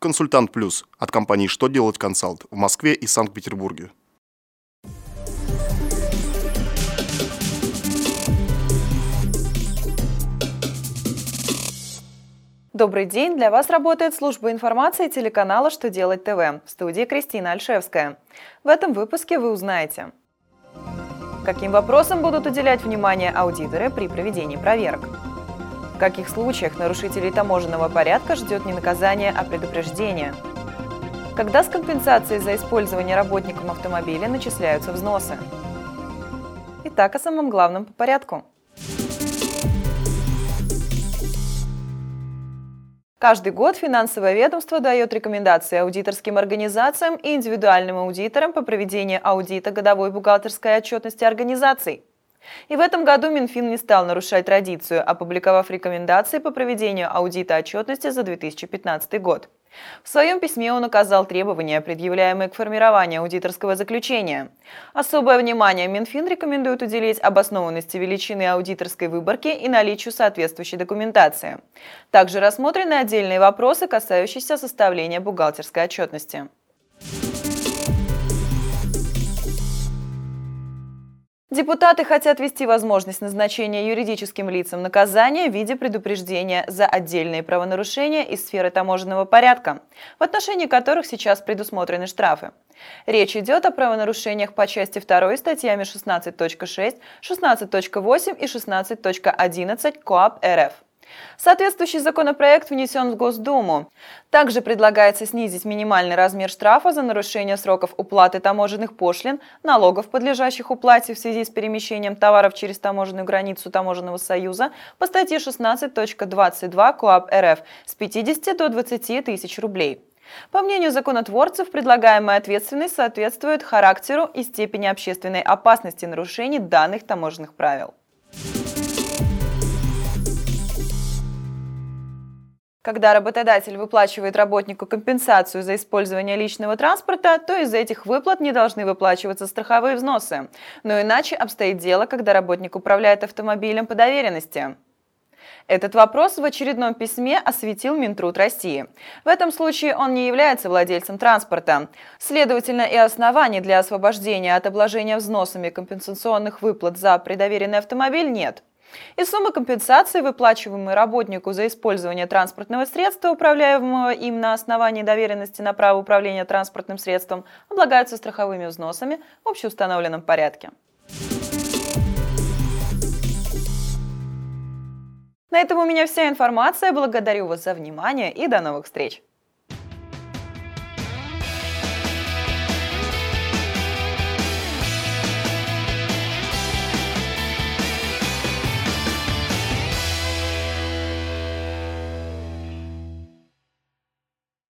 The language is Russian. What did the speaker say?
Консультант Плюс от компании «Что делать консалт» в Москве и Санкт-Петербурге. Добрый день! Для вас работает служба информации телеканала «Что делать ТВ» в студии Кристина Альшевская. В этом выпуске вы узнаете, каким вопросам будут уделять внимание аудиторы при проведении проверок, в каких случаях нарушителей таможенного порядка ждет не наказание, а предупреждение, когда с компенсацией за использование работникам автомобиля начисляются взносы. Итак, о самом главном по порядку – Каждый год финансовое ведомство дает рекомендации аудиторским организациям и индивидуальным аудиторам по проведению аудита годовой бухгалтерской отчетности организаций. И в этом году Минфин не стал нарушать традицию, опубликовав рекомендации по проведению аудита отчетности за 2015 год. В своем письме он указал требования, предъявляемые к формированию аудиторского заключения. Особое внимание Минфин рекомендует уделить обоснованности величины аудиторской выборки и наличию соответствующей документации. Также рассмотрены отдельные вопросы, касающиеся составления бухгалтерской отчетности. Депутаты хотят ввести возможность назначения юридическим лицам наказания в виде предупреждения за отдельные правонарушения из сферы таможенного порядка, в отношении которых сейчас предусмотрены штрафы. Речь идет о правонарушениях по части 2 статьями 16.6, 16.8 и 16.11 КоАП РФ. Соответствующий законопроект внесен в Госдуму. Также предлагается снизить минимальный размер штрафа за нарушение сроков уплаты таможенных пошлин, налогов, подлежащих уплате в связи с перемещением товаров через таможенную границу Таможенного союза по статье 16.22 КоАП РФ с 50 до 20 тысяч рублей. По мнению законотворцев, предлагаемая ответственность соответствует характеру и степени общественной опасности нарушений данных таможенных правил. Когда работодатель выплачивает работнику компенсацию за использование личного транспорта, то из этих выплат не должны выплачиваться страховые взносы. Но иначе обстоит дело, когда работник управляет автомобилем по доверенности. Этот вопрос в очередном письме осветил Минтруд России. В этом случае он не является владельцем транспорта. Следовательно, и оснований для освобождения от обложения взносами компенсационных выплат за предоверенный автомобиль нет. И суммы компенсации, выплачиваемые работнику за использование транспортного средства, управляемого им на основании доверенности на право управления транспортным средством, облагаются страховыми взносами в общеустановленном порядке. На этом у меня вся информация. Благодарю вас за внимание и до новых встреч!